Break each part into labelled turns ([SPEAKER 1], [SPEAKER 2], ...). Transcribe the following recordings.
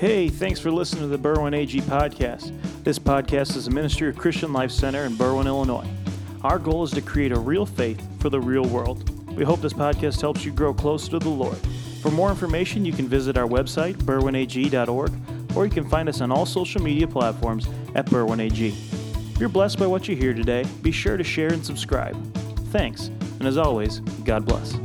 [SPEAKER 1] Hey, thanks for listening to the Berwyn AG podcast. This podcast is a ministry of Christian Life Center in Berwyn, Illinois. Our goal is to create a real faith for the real world. We hope this podcast helps you grow closer to the Lord. For more information, you can visit our website, berwynag.org, or you can find us on all social media platforms at berwynag. If you're blessed by what you hear today, be sure to share and subscribe. Thanks, and as always, God bless.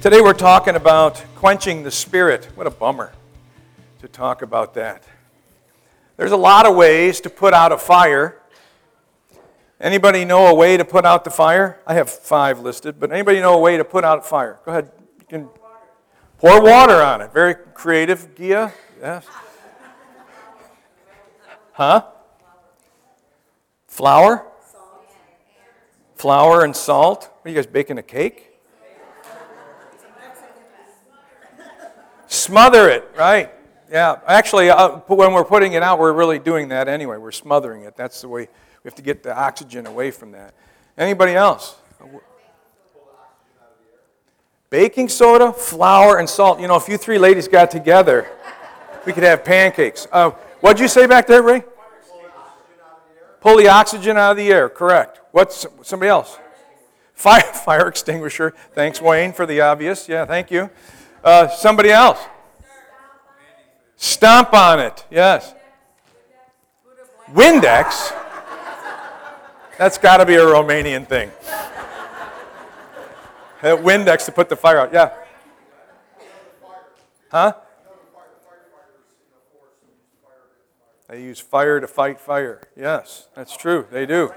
[SPEAKER 2] Today we're talking about quenching the spirit. What a bummer to talk about that. There's a lot of ways to put out a fire. Anybody know a way to put out the fire? I have five listed, but anybody know a way to put out a fire? Go ahead. You can pour water on it. Very creative, Gia. Yes. Huh? Flour? Flour and salt. Are you guys baking a cake? Smother it, right? Yeah, actually, uh, when we're putting it out, we're really doing that anyway. We're smothering it. That's the way we have to get the oxygen away from that. Anybody else? Baking soda, flour, and salt. You know, if you three ladies got together, we could have pancakes. Uh, what'd you say back there, Ray? Pull the oxygen out of the air. Correct. What's somebody else? Fire, fire extinguisher. Thanks, Wayne, for the obvious. Yeah, thank you. Uh, somebody else. Stomp on it. Yes. Windex. That's got to be a Romanian thing. Windex to put the fire out. Yeah. Huh? They use fire to fight fire. Yes, that's true. They do.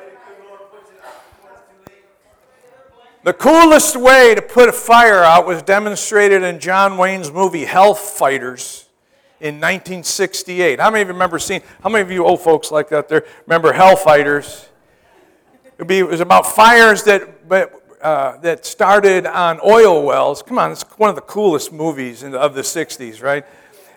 [SPEAKER 2] The coolest way to put a fire out was demonstrated in John Wayne's movie Hell Fighters in 1968. How many of you remember seeing, how many of you old folks like that there remember Hell Fighters? It, be, it was about fires that, uh, that started on oil wells. Come on, it's one of the coolest movies of the 60s, right?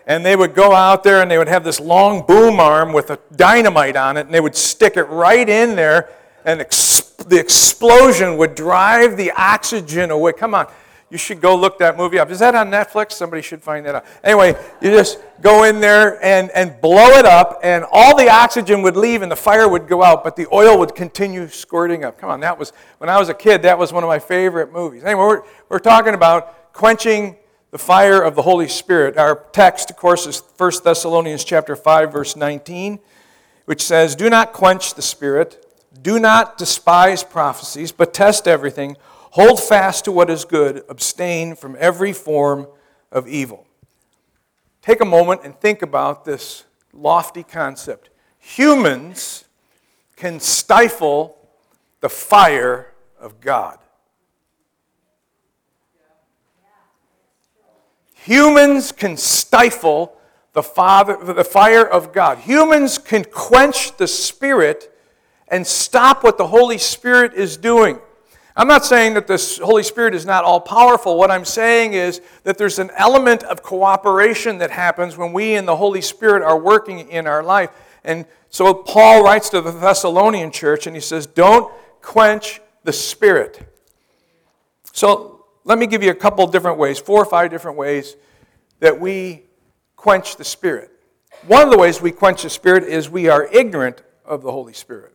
[SPEAKER 2] And they would go out there and they would have this long boom arm with a dynamite on it, and they would stick it right in there and the explosion would drive the oxygen away. Come on, you should go look that movie up. Is that on Netflix? Somebody should find that out. Anyway, you just go in there and, and blow it up, and all the oxygen would leave and the fire would go out, but the oil would continue squirting up. Come on, that was, when I was a kid, that was one of my favorite movies. Anyway, we're, we're talking about quenching the fire of the Holy Spirit. Our text, of course, is 1 Thessalonians chapter 5, verse 19, which says, Do not quench the Spirit. Do not despise prophecies, but test everything. Hold fast to what is good. Abstain from every form of evil. Take a moment and think about this lofty concept. Humans can stifle the fire of God. Humans can stifle the, fire of God. Humans can quench the spirit and stop what the Holy Spirit is doing. I'm not saying that the Holy Spirit is not all powerful. What I'm saying is that there's an element of cooperation that happens when we and the Holy Spirit are working in our life. And so Paul writes to the Thessalonian church and he says, Don't quench the Spirit. So let me give you a couple different ways, four or five different ways that we quench the Spirit. One of the ways we quench the Spirit is we are ignorant of the Holy Spirit.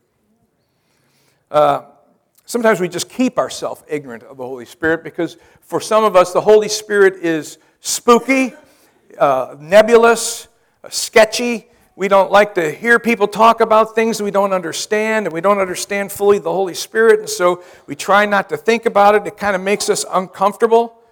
[SPEAKER 2] Uh, sometimes we just keep ourselves ignorant of the Holy Spirit because for some of us, the Holy Spirit is spooky, uh, nebulous, uh, sketchy. We don't like to hear people talk about things we don't understand, and we don't understand fully the Holy Spirit, and so we try not to think about it. It kind of makes us uncomfortable.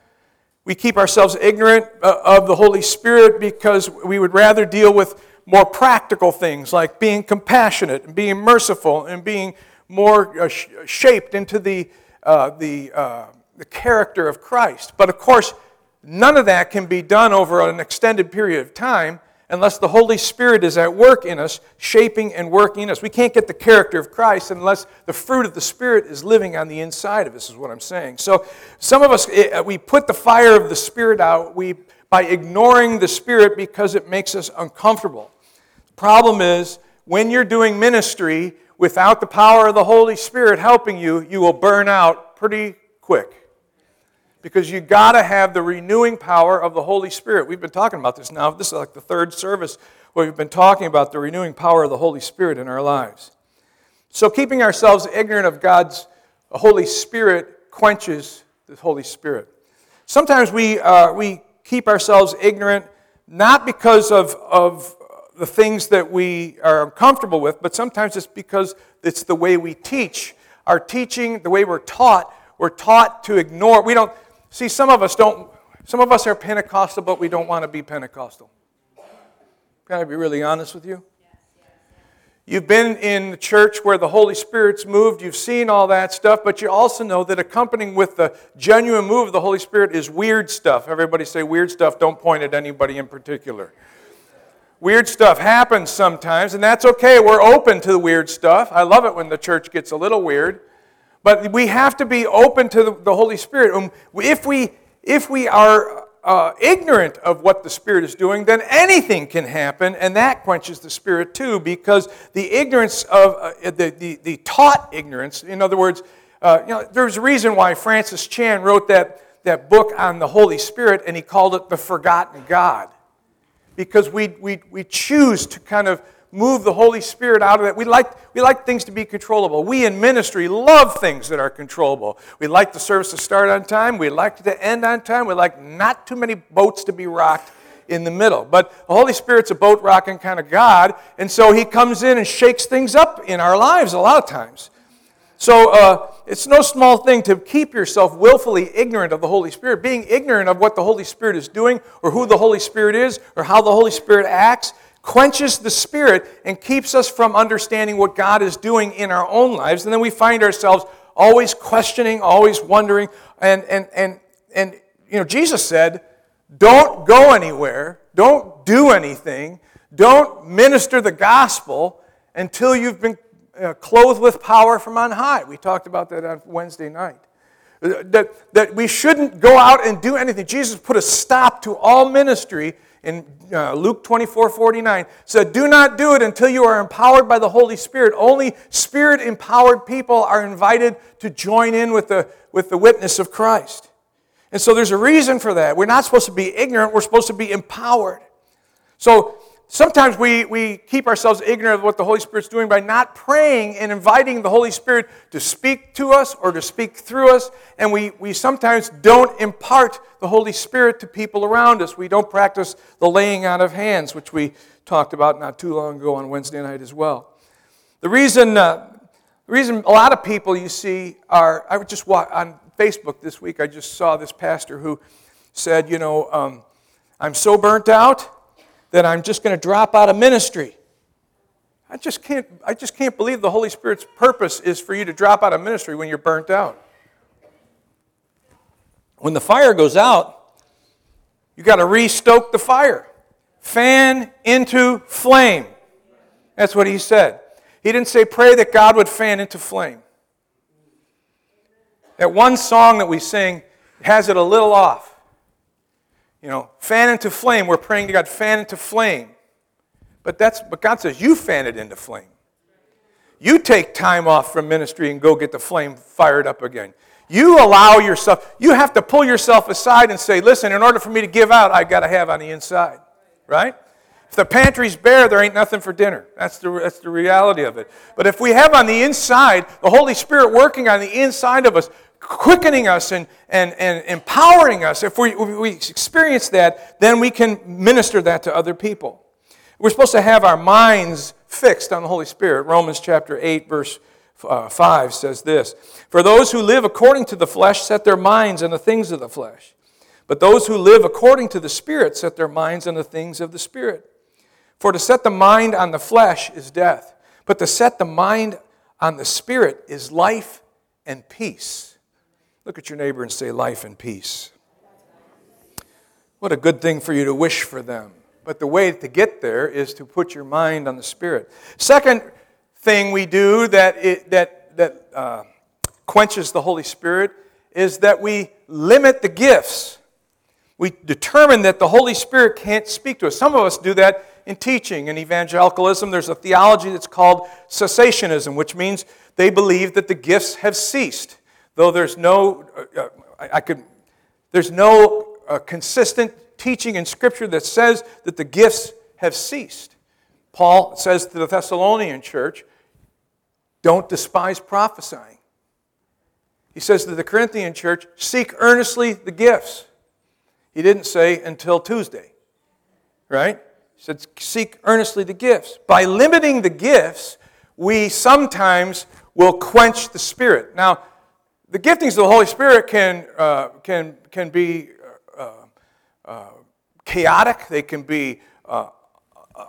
[SPEAKER 2] We keep ourselves ignorant uh, of the Holy Spirit because we would rather deal with more practical things like being compassionate and being merciful and being more uh, sh- shaped into the, uh, the, uh, the character of Christ. But of course, none of that can be done over an extended period of time unless the Holy Spirit is at work in us, shaping and working in us. We can't get the character of Christ unless the fruit of the Spirit is living on the inside of us, is what I'm saying. So some of us, eh, we put the fire of the Spirit out we, by ignoring the Spirit because it makes us uncomfortable. Problem is, when you're doing ministry without the power of the Holy Spirit helping you, you will burn out pretty quick. Because you got to have the renewing power of the Holy Spirit. We've been talking about this now. This is like the third service where we've been talking about the renewing power of the Holy Spirit in our lives. So, keeping ourselves ignorant of God's Holy Spirit quenches the Holy Spirit. Sometimes we, uh, we keep ourselves ignorant not because of, of the things that we are comfortable with, but sometimes it's because it's the way we teach. Our teaching, the way we're taught, we're taught to ignore. We don't see some of us don't some of us are Pentecostal, but we don't want to be Pentecostal. Can I be really honest with you? You've been in the church where the Holy Spirit's moved, you've seen all that stuff, but you also know that accompanying with the genuine move of the Holy Spirit is weird stuff. Everybody say weird stuff, don't point at anybody in particular. Weird stuff happens sometimes, and that's okay. We're open to the weird stuff. I love it when the church gets a little weird. But we have to be open to the, Holy Spirit. If we, if we are uh, ignorant of what the Spirit is doing, then anything can happen, and that quenches the Spirit too, because the ignorance of uh, the, the, the, taught ignorance, in other words, uh, you know, there's a reason why Francis Chan wrote that, that book on the Holy Spirit, and he called it The Forgotten God. Because we, we, we choose to kind of move the Holy Spirit out of that. We like, we like things to be controllable. We in ministry love things that are controllable. We like the service to start on time. We like it to end on time. We like not too many boats to be rocked in the middle. But the Holy Spirit's a boat rocking kind of God, and so He comes in and shakes things up in our lives a lot of times. So uh, it's no small thing to keep yourself willfully ignorant of the Holy Spirit. Being ignorant of what the Holy Spirit is doing, or who the Holy Spirit is, or how the Holy Spirit acts, quenches the spirit and keeps us from understanding what God is doing in our own lives. And then we find ourselves always questioning, always wondering. And, and, and, and you know, Jesus said, don't go anywhere, don't do anything, don't minister the gospel until you've been uh, clothed with power from on high. We talked about that on Wednesday night. That, that we shouldn't go out and do anything. Jesus put a stop to all ministry in uh, Luke 24 49 said, Do not do it until you are empowered by the Holy Spirit. Only spirit empowered people are invited to join in with the, with the witness of Christ. And so there's a reason for that. We're not supposed to be ignorant, we're supposed to be empowered. So Sometimes we, we keep ourselves ignorant of what the Holy Spirit's doing by not praying and inviting the Holy Spirit to speak to us or to speak through us. And we, we sometimes don't impart the Holy Spirit to people around us. We don't practice the laying on of hands, which we talked about not too long ago on Wednesday night as well. The reason, uh, the reason a lot of people you see are, I just watch, on Facebook this week, I just saw this pastor who said, you know, um, I'm so burnt out that I'm just going to drop out of ministry. I just can't, I just can't believe the Holy Spirit's purpose is for you to drop out of ministry when you're burnt out. When the fire goes out, you got to restoke the fire. Fan into flame. That's what he said. He didn't say pray that God would fan into flame. That one song that we sing has it a little off. You know, fan into flame. We're praying to God, fan into flame. But that's but God says you fan it into flame. You take time off from ministry and go get the flame fired up again. You allow yourself, you have to pull yourself aside and say, listen, in order for me to give out, I've got to have on the inside. Right? If the pantry's bare, there ain't nothing for dinner. That's the, that's the reality of it. But if we have on the inside the Holy Spirit working on the inside of us, quickening us and, and, and empowering us, if we, we experience that, then we can minister that to other people. We're supposed to have our minds fixed on the Holy Spirit. Romans chapter 8, verse uh, 5 says this For those who live according to the flesh set their minds on the things of the flesh, but those who live according to the Spirit set their minds on the things of the Spirit. For to set the mind on the flesh is death, but to set the mind on the Spirit is life and peace. Look at your neighbor and say, Life and peace. What a good thing for you to wish for them. But the way to get there is to put your mind on the Spirit. Second thing we do that, it, that, that uh, quenches the Holy Spirit is that we limit the gifts. We determine that the Holy Spirit can't speak to us. Some of us do that in teaching. In evangelicalism, there's a theology that's called cessationism, which means they believe that the gifts have ceased. Though there's no, uh, I, I, could, there's no uh, consistent teaching in Scripture that says that the gifts have ceased. Paul says to the Thessalonian church, don't despise prophesying. He says to the Corinthian church, seek earnestly the gifts. He didn't say until Tuesday, right? He said, seek earnestly the gifts. By limiting the gifts, we sometimes will quench the Spirit. Now, the giftings of the Holy Spirit can, uh, can, can be uh, uh, chaotic, they can be uh,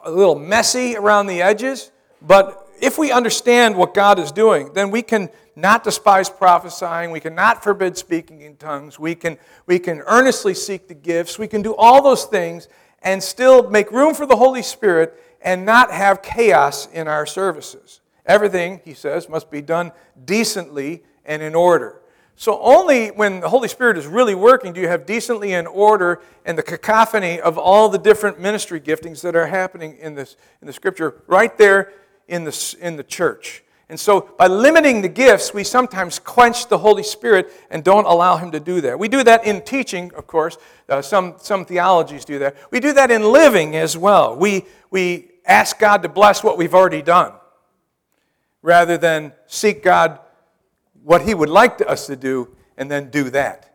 [SPEAKER 2] a little messy around the edges, but if we understand what God is doing, then we can not despise prophesying, we can not forbid speaking in tongues, we can, we can earnestly seek the gifts, we can do all those things and still make room for the Holy Spirit and not have chaos in our services. Everything, he says, must be done decently and in order. So, only when the Holy Spirit is really working do you have decently in order and the cacophony of all the different ministry giftings that are happening in, this, in the scripture right there in the, in the church. And so, by limiting the gifts, we sometimes quench the Holy Spirit and don't allow Him to do that. We do that in teaching, of course. Uh, some, some theologies do that. We do that in living as well. We, we ask God to bless what we've already done rather than seek God what He would like to, us to do and then do that.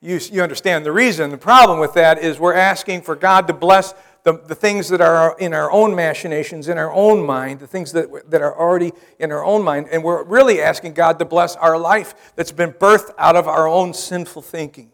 [SPEAKER 2] You, you understand the reason. The problem with that is we're asking for God to bless the, the things that are in our own machinations, in our own mind, the things that, that are already in our own mind. And we're really asking God to bless our life that's been birthed out of our own sinful thinking.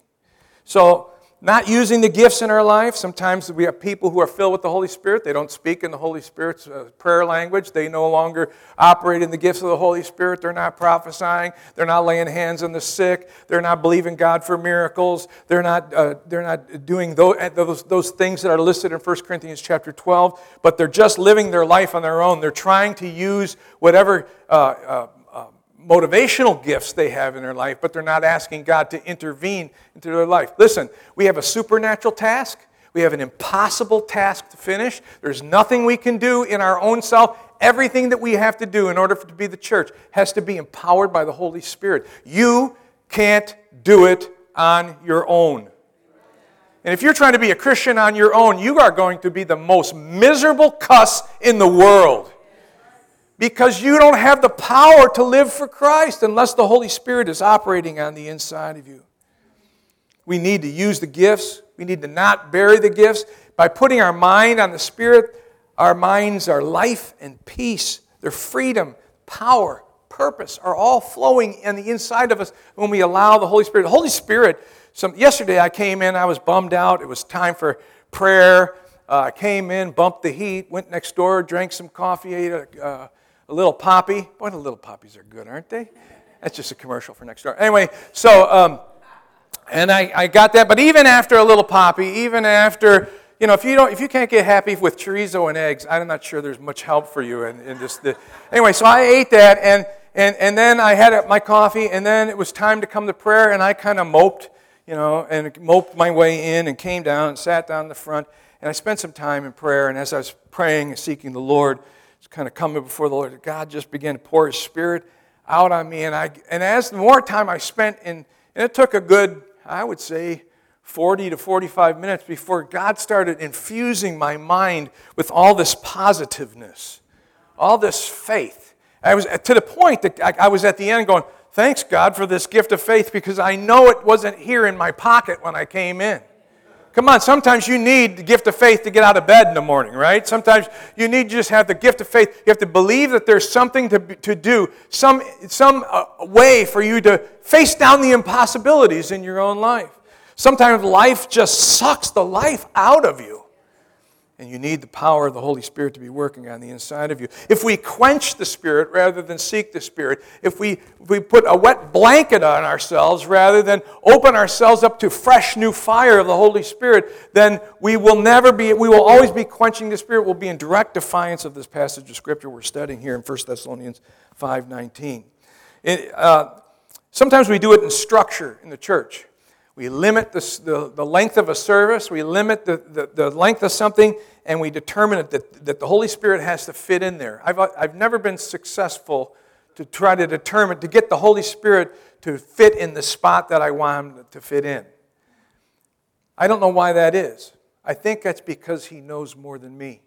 [SPEAKER 2] So not using the gifts in our life. Sometimes we have people who are filled with the Holy Spirit. They don't speak in the Holy Spirit's uh, prayer language. They no longer operate in the gifts of the Holy Spirit. They're not prophesying. They're not laying hands on the sick. They're not believing God for miracles. They're not, uh, they're not doing those, those, those things that are listed in 1 Corinthians chapter 12, but they're just living their life on their own. They're trying to use whatever. Uh, uh motivational gifts they have in their life, but they're not asking God to intervene into their life. Listen, we have a supernatural task. We have an impossible task to finish. There's nothing we can do in our own self. Everything that we have to do in order to be the church has to be empowered by the Holy Spirit. You can't do it on your own. And if you're trying to be a Christian on your own, you are going to be the most miserable cuss in the world because you don't have the power to live for Christ unless the Holy Spirit is operating on the inside of you. We need to use the gifts. We need to not bury the gifts. By putting our mind on the Spirit, our minds are life and peace. Their freedom, power, purpose are all flowing in the inside of us when we allow the Holy Spirit. The Holy Spirit, some, yesterday I came in, I was bummed out. It was time for prayer. Uh, I came in, bumped the heat, went next door, drank some coffee, ate a, uh, a little poppy. Boy, the little poppies are good, aren't they? That's just a commercial for next door. Anyway, so, um, and I, I got that. But even after a little poppy, even after, you know, if you, don't, if you can't get happy with chorizo and eggs, I'm not sure there's much help for you in, in this. The, anyway, so I ate that, and, and, and then I had my coffee, and then it was time to come to prayer, and I kind of moped, you know, and moped my way in and came down and sat down in the front. And I spent some time in prayer, and as I was praying and seeking the Lord, kind of coming before the Lord. God just began to pour His Spirit out on me. And, I, and as the more time I spent in, and it took a good, I would say, 40 to 45 minutes before God started infusing my mind with all this positiveness, all this faith. I was to the point that I, I was at the end going, Thanks, God, for this gift of faith because I know it wasn't here in my pocket when I came in. Come on, sometimes you need the gift of faith to get out of bed in the morning, right? Sometimes you need to just have the gift of faith. You have to believe that there's something to, to do, some, some uh, way for you to face down the impossibilities in your own life. Sometimes life just sucks the life out of you. And you need the power of the Holy Spirit to be working on the inside of you. If we quench the Spirit rather than seek the Spirit, if we, if we put a wet blanket on ourselves rather than open ourselves up to fresh new fire of the Holy Spirit, then we will never be, we will always be quenching the Spirit. We'll be in direct defiance of this passage of Scripture we're studying here in 1 Thessalonians 5.19. It, uh, sometimes we do it in structure in the church. We limit the, the, the length of a service, we limit the, the, the, length of something, and we determine that, that the Holy Spirit has to fit in there. I've, uh, I've never been successful to try to determine, to get the Holy Spirit to fit in the spot that I want him to fit in. I don't know why that is. I think that's because he knows more than me.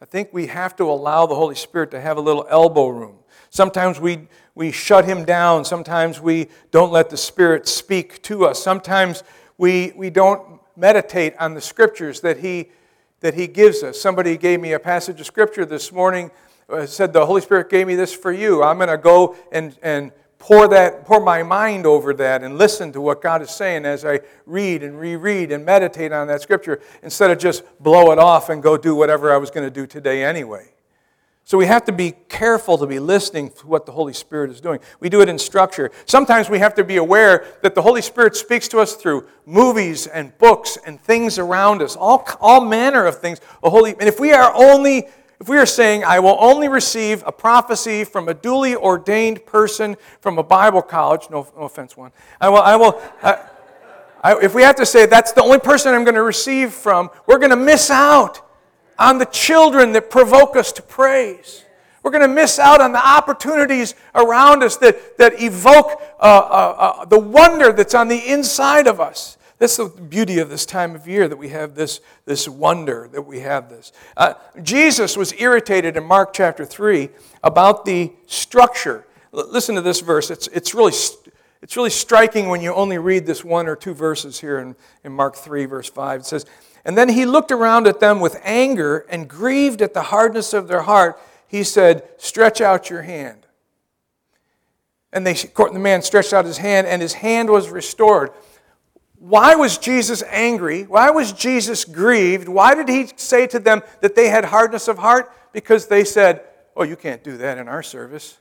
[SPEAKER 2] I think we have to allow the Holy Spirit to have a little elbow room. Sometimes we, we shut him down. Sometimes we don't let the Spirit speak to us. Sometimes we, we don't meditate on the scriptures that he, that he gives us. Somebody gave me a passage of scripture this morning, uh, said, The Holy Spirit gave me this for you. I'm going to go and, and pour that pour my mind over that and listen to what God is saying as I read and reread and meditate on that scripture instead of just blow it off and go do whatever I was going to do today anyway. So we have to be careful to be listening to what the Holy Spirit is doing. We do it in structure. Sometimes we have to be aware that the Holy Spirit speaks to us through movies and books and things around us, all, all manner of things. The Holy, and if we are only if we are saying, I will only receive a prophecy from a duly ordained person from a Bible college, no, no offense, one, I will, I will, I, I, if we have to say that's the only person I'm going to receive from, we're going to miss out on the children that provoke us to praise. We're going to miss out on the opportunities around us that, that evoke uh, uh, uh, the wonder that's on the inside of us. That's the beauty of this time of year that we have this, this wonder, that we have this. Uh, Jesus was irritated in Mark chapter 3 about the structure. L- listen to this verse. It's, it's, really, it's really striking when you only read this one or two verses here in, in Mark 3, verse 5. It says, And then he looked around at them with anger and grieved at the hardness of their heart. He said, Stretch out your hand. And they, the man stretched out his hand, and his hand was restored. Why was Jesus angry? Why was Jesus grieved? Why did he say to them that they had hardness of heart? Because they said, Oh, you can't do that in our service.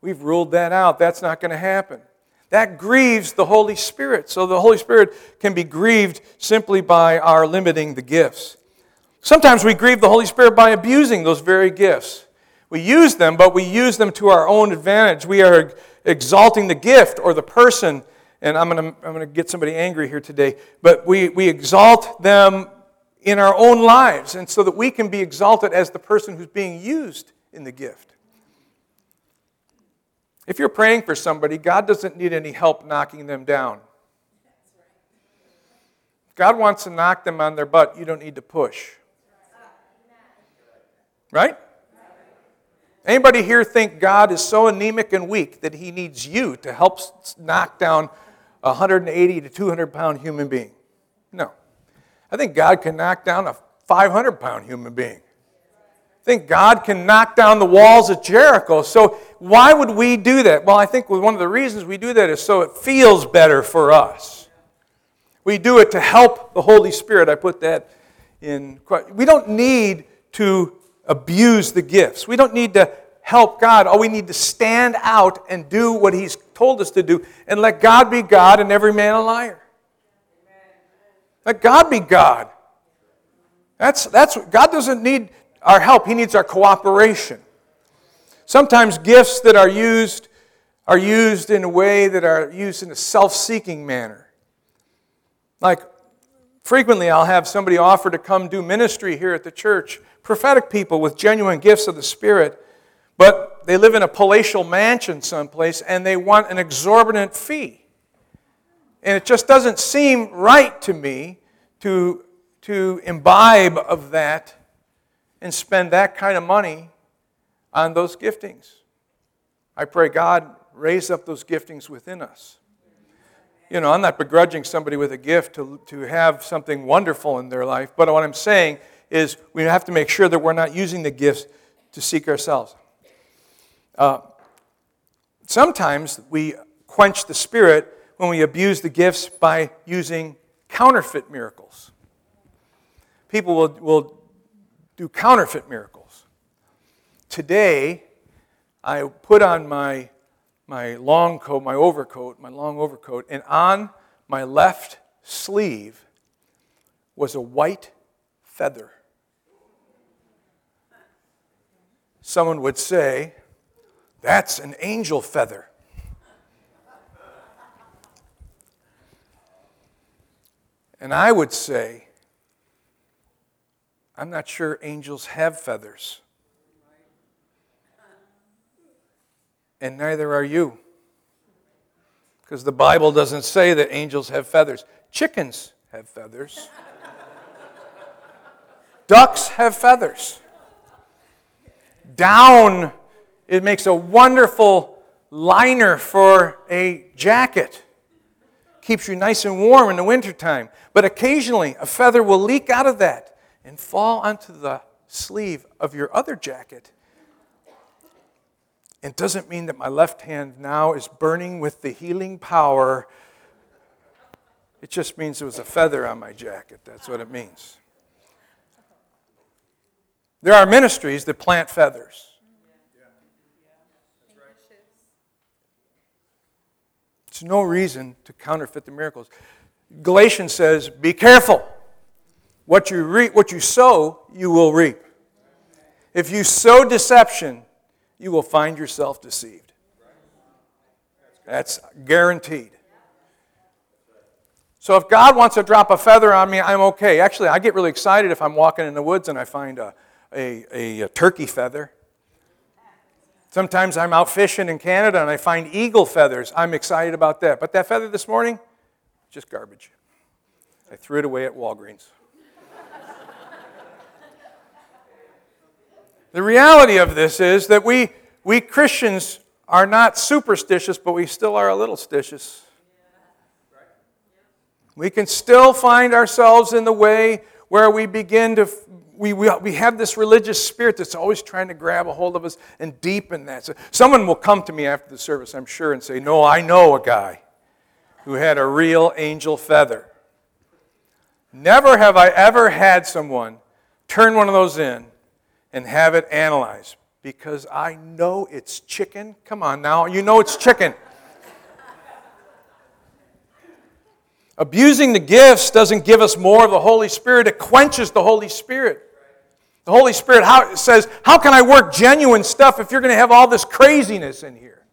[SPEAKER 2] We've ruled that out. That's not going to happen. That grieves the Holy Spirit. So the Holy Spirit can be grieved simply by our limiting the gifts. Sometimes we grieve the Holy Spirit by abusing those very gifts. We use them, but we use them to our own advantage. We are exalting the gift or the person and I'm going to I'm going to get somebody angry here today, but we, we exalt them in our own lives, and so that we can be exalted as the person who's being used in the gift. If you're praying for somebody, God doesn't need any help knocking them down. God wants to knock them on their butt. You don't need to push. Right? Anybody here think God is so anemic and weak that he needs you to help knock down 180 to 200 pound human being. No. I think God can knock down a 500 pound human being. I think God can knock down the walls of Jericho. So, why would we do that? Well, I think one of the reasons we do that is so it feels better for us. We do it to help the Holy Spirit. I put that in. We don't need to abuse the gifts. We don't need to help God. All we need to stand out and do what He's told us to do and let God be God and every man a liar. Let God be God. That's, that's God doesn't need our help, He needs our cooperation. Sometimes gifts that are used are used in a way that are used in a self seeking manner. Like, frequently I'll have somebody offer to come do ministry here at the church, prophetic people with genuine gifts of the Spirit but they live in a palatial mansion someplace and they want an exorbitant fee. And it just doesn't seem right to me to, to imbibe of that and spend that kind of money on those giftings. I pray God raise up those giftings within us. You know, I'm not begrudging somebody with a gift to, to have something wonderful in their life, but what I'm saying is we have to make sure that we're not using the gifts to seek ourselves. Uh, sometimes we quench the Spirit when we abuse the gifts by using counterfeit miracles. People will, will do counterfeit miracles. Today, I put on my, my long coat, my overcoat, my long overcoat, and on my left sleeve was a white feather. Someone would say, that's an angel feather. And I would say, I'm not sure angels have feathers. And neither are you. Because the Bible doesn't say that angels have feathers. Chickens have feathers, ducks have feathers, down it makes a wonderful liner for a jacket. Keeps you nice and warm in the wintertime. But occasionally, a feather will leak out of that and fall onto the sleeve of your other jacket. It doesn't mean that my left hand now is burning with the healing power. It just means there was a feather on my jacket. That's what it means. There are ministries that plant feathers. It's no reason to counterfeit the miracles. Galatians says, be careful. What you, reap, what you sow, you will reap. If you sow deception, you will find yourself deceived. That's guaranteed. So if God wants to drop a feather on me, I'm okay. Actually, I get really excited if I'm walking in the woods and I find a, a, a, a turkey feather. Sometimes I'm out fishing in Canada and I find eagle feathers. I'm excited about that. But that feather this morning, just garbage. I threw it away at Walgreens. the reality of this is that we, we Christians are not superstitious, but we still are a little stitious. We can still find ourselves in the way where we begin to we, we, we have this religious spirit that's always trying to grab a hold of us and deepen that. So someone will come to me after the service, I'm sure, and say, No, I know a guy who had a real angel feather. Never have I ever had someone turn one of those in and have it analyzed because I know it's chicken. Come on now, you know it's chicken. Abusing the gifts doesn't give us more of the Holy Spirit, it quenches the Holy Spirit. The Holy Spirit how, says, How can I work genuine stuff if you're going to have all this craziness in here?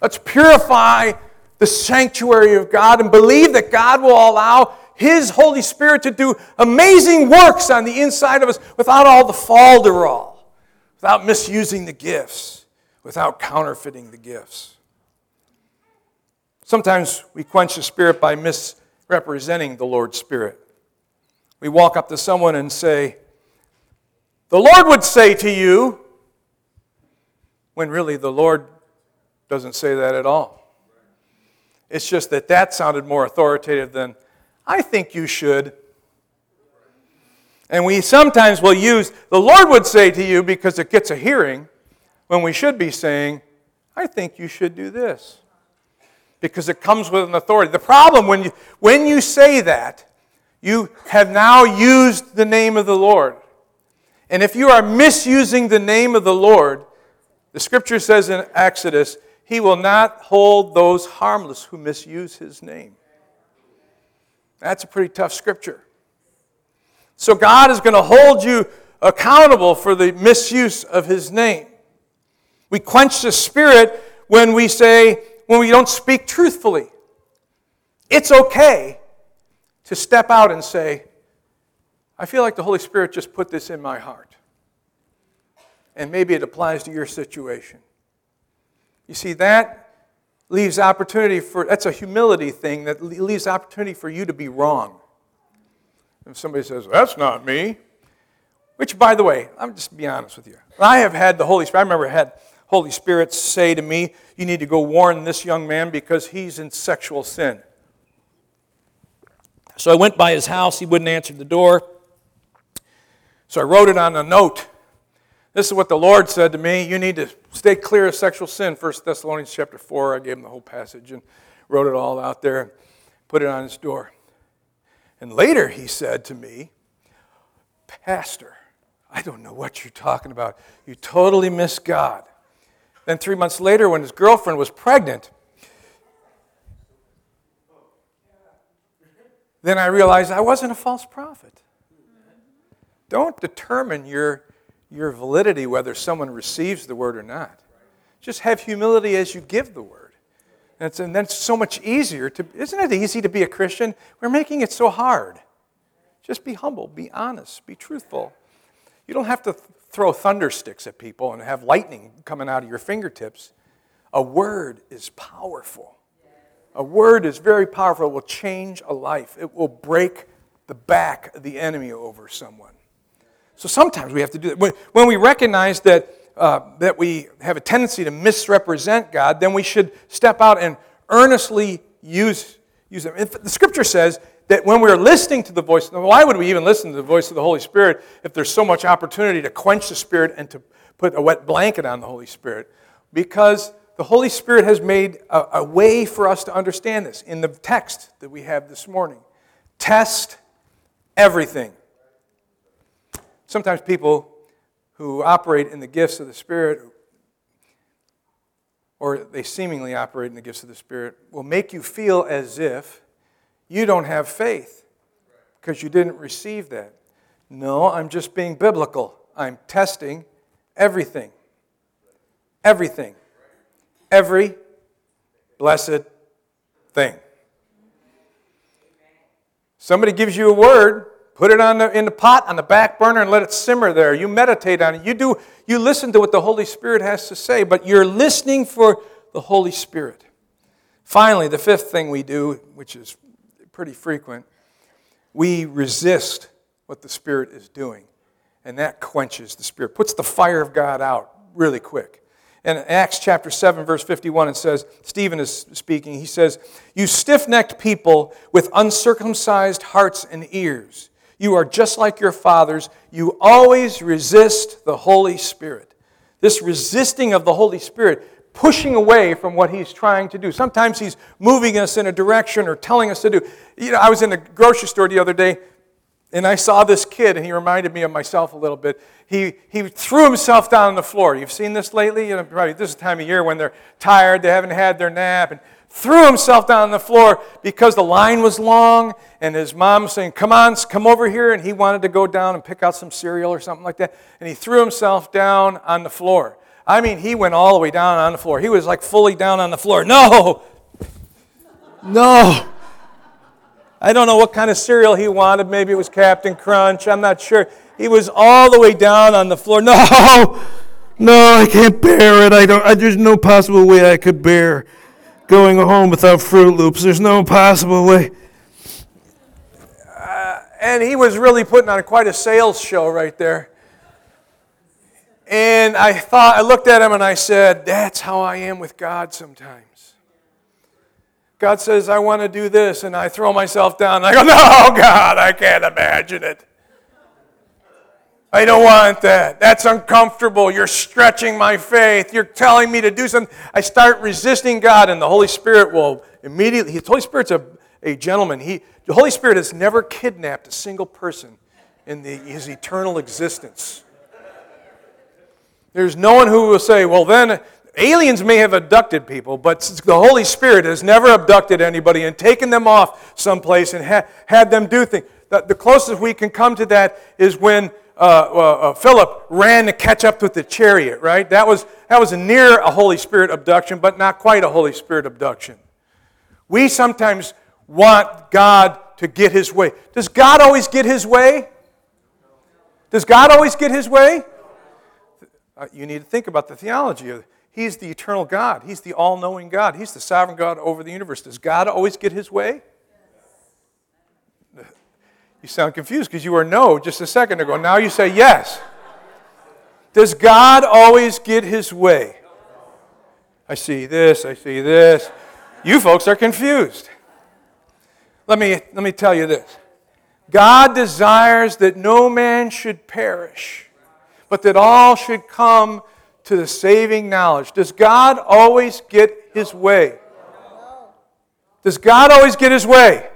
[SPEAKER 2] Let's purify the sanctuary of God and believe that God will allow His Holy Spirit to do amazing works on the inside of us without all the falderall, without misusing the gifts, without counterfeiting the gifts. Sometimes we quench the Spirit by misrepresenting the Lord's Spirit. We walk up to someone and say, the Lord would say to you, when really the Lord doesn't say that at all. It's just that that sounded more authoritative than, I think you should. And we sometimes will use, the Lord would say to you because it gets a hearing, when we should be saying, I think you should do this. Because it comes with an authority. The problem when you, when you say that, you have now used the name of the Lord. And if you are misusing the name of the Lord, the scripture says in Exodus, he will not hold those harmless who misuse his name. That's a pretty tough scripture. So God is going to hold you accountable for the misuse of his name. We quench the spirit when we say, when we don't speak truthfully. It's okay to step out and say, I feel like the Holy Spirit just put this in my heart. And maybe it applies to your situation. You see, that leaves opportunity for, that's a humility thing that leaves opportunity for you to be wrong. If somebody says, that's not me, which, by the way, I'm just be honest with you. I have had the Holy Spirit, I remember I had Holy Spirit say to me, you need to go warn this young man because he's in sexual sin. So I went by his house, he wouldn't answer the door. So I wrote it on a note. This is what the Lord said to me. You need to stay clear of sexual sin. 1 Thessalonians chapter 4. I gave him the whole passage and wrote it all out there, and put it on his door. And later he said to me, Pastor, I don't know what you're talking about. You totally miss God. Then three months later, when his girlfriend was pregnant, then I realized I wasn't a false prophet. Don't determine your, your validity whether someone receives the word or not. Just have humility as you give the word. That's, and it's so much easier to, isn't it easy to be a Christian? We're making it so hard. Just be humble, be honest, be truthful. You don't have to th- throw thunder sticks at people and have lightning coming out of your fingertips. A word is powerful. A word is very powerful. It will change a life, it will break the back of the enemy over someone. So sometimes we have to do that. When, when we recognize that, uh, that we have a tendency to misrepresent God, then we should step out and earnestly use, use them. the scripture says that when we're listening to the voice, why would we even listen to the voice of the Holy Spirit if there's so much opportunity to quench the Spirit and to put a wet blanket on the Holy Spirit? Because the Holy Spirit has made a, a way for us to understand this in the text that we have this morning. Test everything. Sometimes people who operate in the gifts of the Spirit, or they seemingly operate in the gifts of the Spirit, will make you feel as if you don't have faith because you didn't receive that. No, I'm just being biblical. I'm testing everything. Everything. Every blessed thing. Somebody gives you a word, put it on the, in the pot on the back burner and let it simmer there. You meditate on it. You do you listen to what the Holy Spirit has to say, but you're listening for the Holy Spirit. Finally, the fifth thing we do, which is pretty frequent, we resist what the Spirit is doing. And that quenches the Spirit, puts the fire of God out really quick. In Acts chapter 7, verse 51, it says, Stephen is speaking, he says, You stiff necked people with uncircumcised hearts and ears, you are just like your fathers. You always resist the Holy Spirit. This resisting of the Holy Spirit pushing away from what he's trying to do. Sometimes he's moving us in a direction or telling us to do. You know, I was in the grocery store the other day and I saw this kid and he reminded me of myself a little bit. He, he threw himself down on the floor. You've seen this lately? You know, probably this is the time of year when they're tired, they haven't had their nap, and threw himself down on the floor because the line was long and his mom was saying, Come on, come over here. And he wanted to go down and pick out some cereal or something like that. And he threw himself down on the floor. I mean, he went all the way down on the floor. He was like fully down on the floor. No! No! I don't know what kind of cereal he wanted. Maybe it was Captain Crunch. I'm not sure. He was all the way down on the floor. No! No, I can't bear it. I don't I, there's no possible way I could bear going home without Froot Loops. There's no possible way. Uh, and he was really putting on quite a sales show right there. And I thought, I looked at him and I said, That's how I am with God sometimes. God says, I want to do this, and I throw myself down. And I go, No, God, I can't imagine it. I don't want that. That's uncomfortable. You're stretching my faith. You're telling me to do something. I start resisting God, and the Holy Spirit will immediately. The Holy Spirit's a, a gentleman. He, the Holy Spirit has never kidnapped a single person in the, his eternal existence. There's no one who will say, well, then aliens may have abducted people, but the Holy Spirit has never abducted anybody and taken them off someplace and ha- had them do things. The, the, closest we can come to that is when uh, uh, uh, Philip ran to catch up with the chariot, right? That was, that was near a Holy Spirit abduction, but not quite a Holy Spirit abduction. We sometimes want God to get his way. Does God always get his way? Does God always get his way? uh, you need to think about the theology of He's the eternal God. He's the all knowing God. He's the sovereign God over the universe. Does God always get his way? You sound confused because you were no just a second ago. Now you say yes. Does God always get his way? I see this, I see this. You folks are confused. Let me, let me tell you this God desires that no man should perish but that all should come to the saving knowledge. Does God always get his way? Does God always get his way?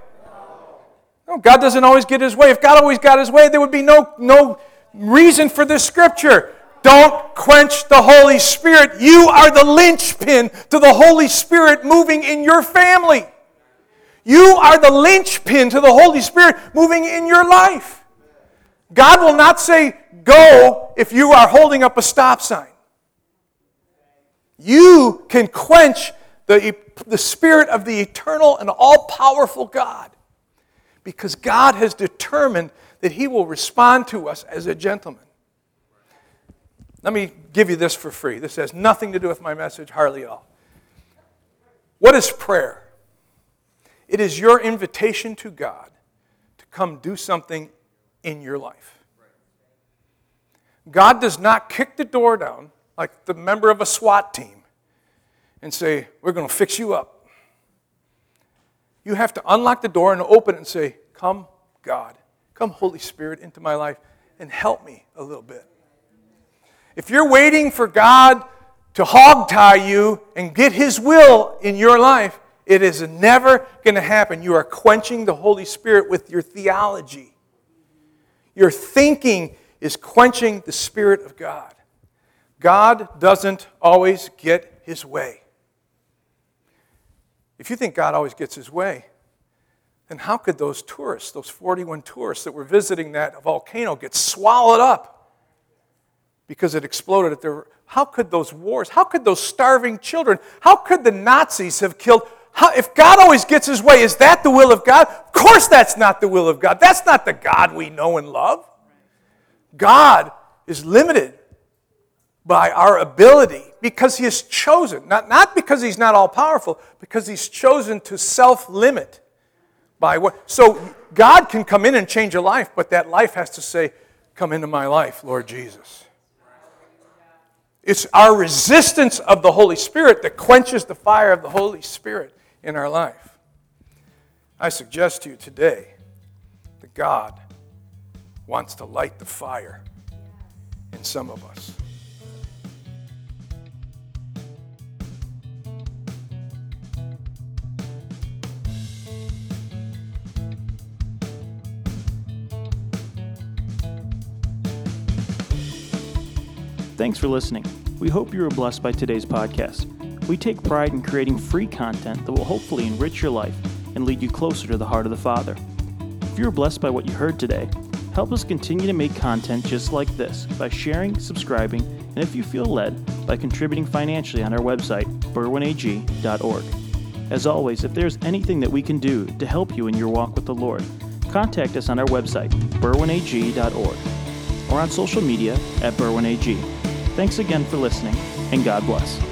[SPEAKER 2] No, God doesn't always get his way. If God always got his way, there would be no, no reason for this scripture. Don't quench the Holy Spirit. You are the linchpin to the Holy Spirit moving in your family. You are the linchpin to the Holy Spirit moving in your life. God will not say, go if you are holding up a stop sign. You can quench the the Spirit of the eternal and all powerful God. Because God has determined that He will respond to us as a gentleman. Let me give you this for free. This has nothing to do with my message, hardly at all. What is prayer? It is your invitation to God to come do something in your life. God does not kick the door down like the member of a SWAT team and say, We're going to fix you up. You have to unlock the door and open it and say, Come, God. Come, Holy Spirit, into my life and help me a little bit. If you're waiting for God to hogtie you and get His will in your life, it is never going to happen. You are quenching the Holy Spirit with your theology. Your thinking is quenching the Spirit of God. God doesn't always get His way. If you think God always gets His way, then how could those tourists, those 41 tourists that were visiting that volcano, get swallowed up because it exploded at their. How could those wars, how could those starving children, how could the Nazis have killed? How, if God always gets his way, is that the will of God? Of course, that's not the will of God. That's not the God we know and love. God is limited by our ability because he has chosen, not, not because he's not all powerful, because he's chosen to self limit by what. So God can come in and change a life, but that life has to say, Come into my life, Lord Jesus. It's our resistance of the Holy Spirit that quenches the fire of the Holy Spirit in our life. I suggest to you today that God wants to light the fire in some of us.
[SPEAKER 1] Thanks for listening. We hope you were blessed by today's podcast. We take pride in creating free content that will hopefully enrich your life and lead you closer to the heart of the Father. If you were blessed by what you heard today, help us continue to make content just like this by sharing, subscribing, and if you feel led, by contributing financially on our website, berwynag.org. As always, if there's anything that we can do to help you in your walk with the Lord, contact us on our website, berwynag.org, or on social media at berwynag. Thanks again for listening, and God bless.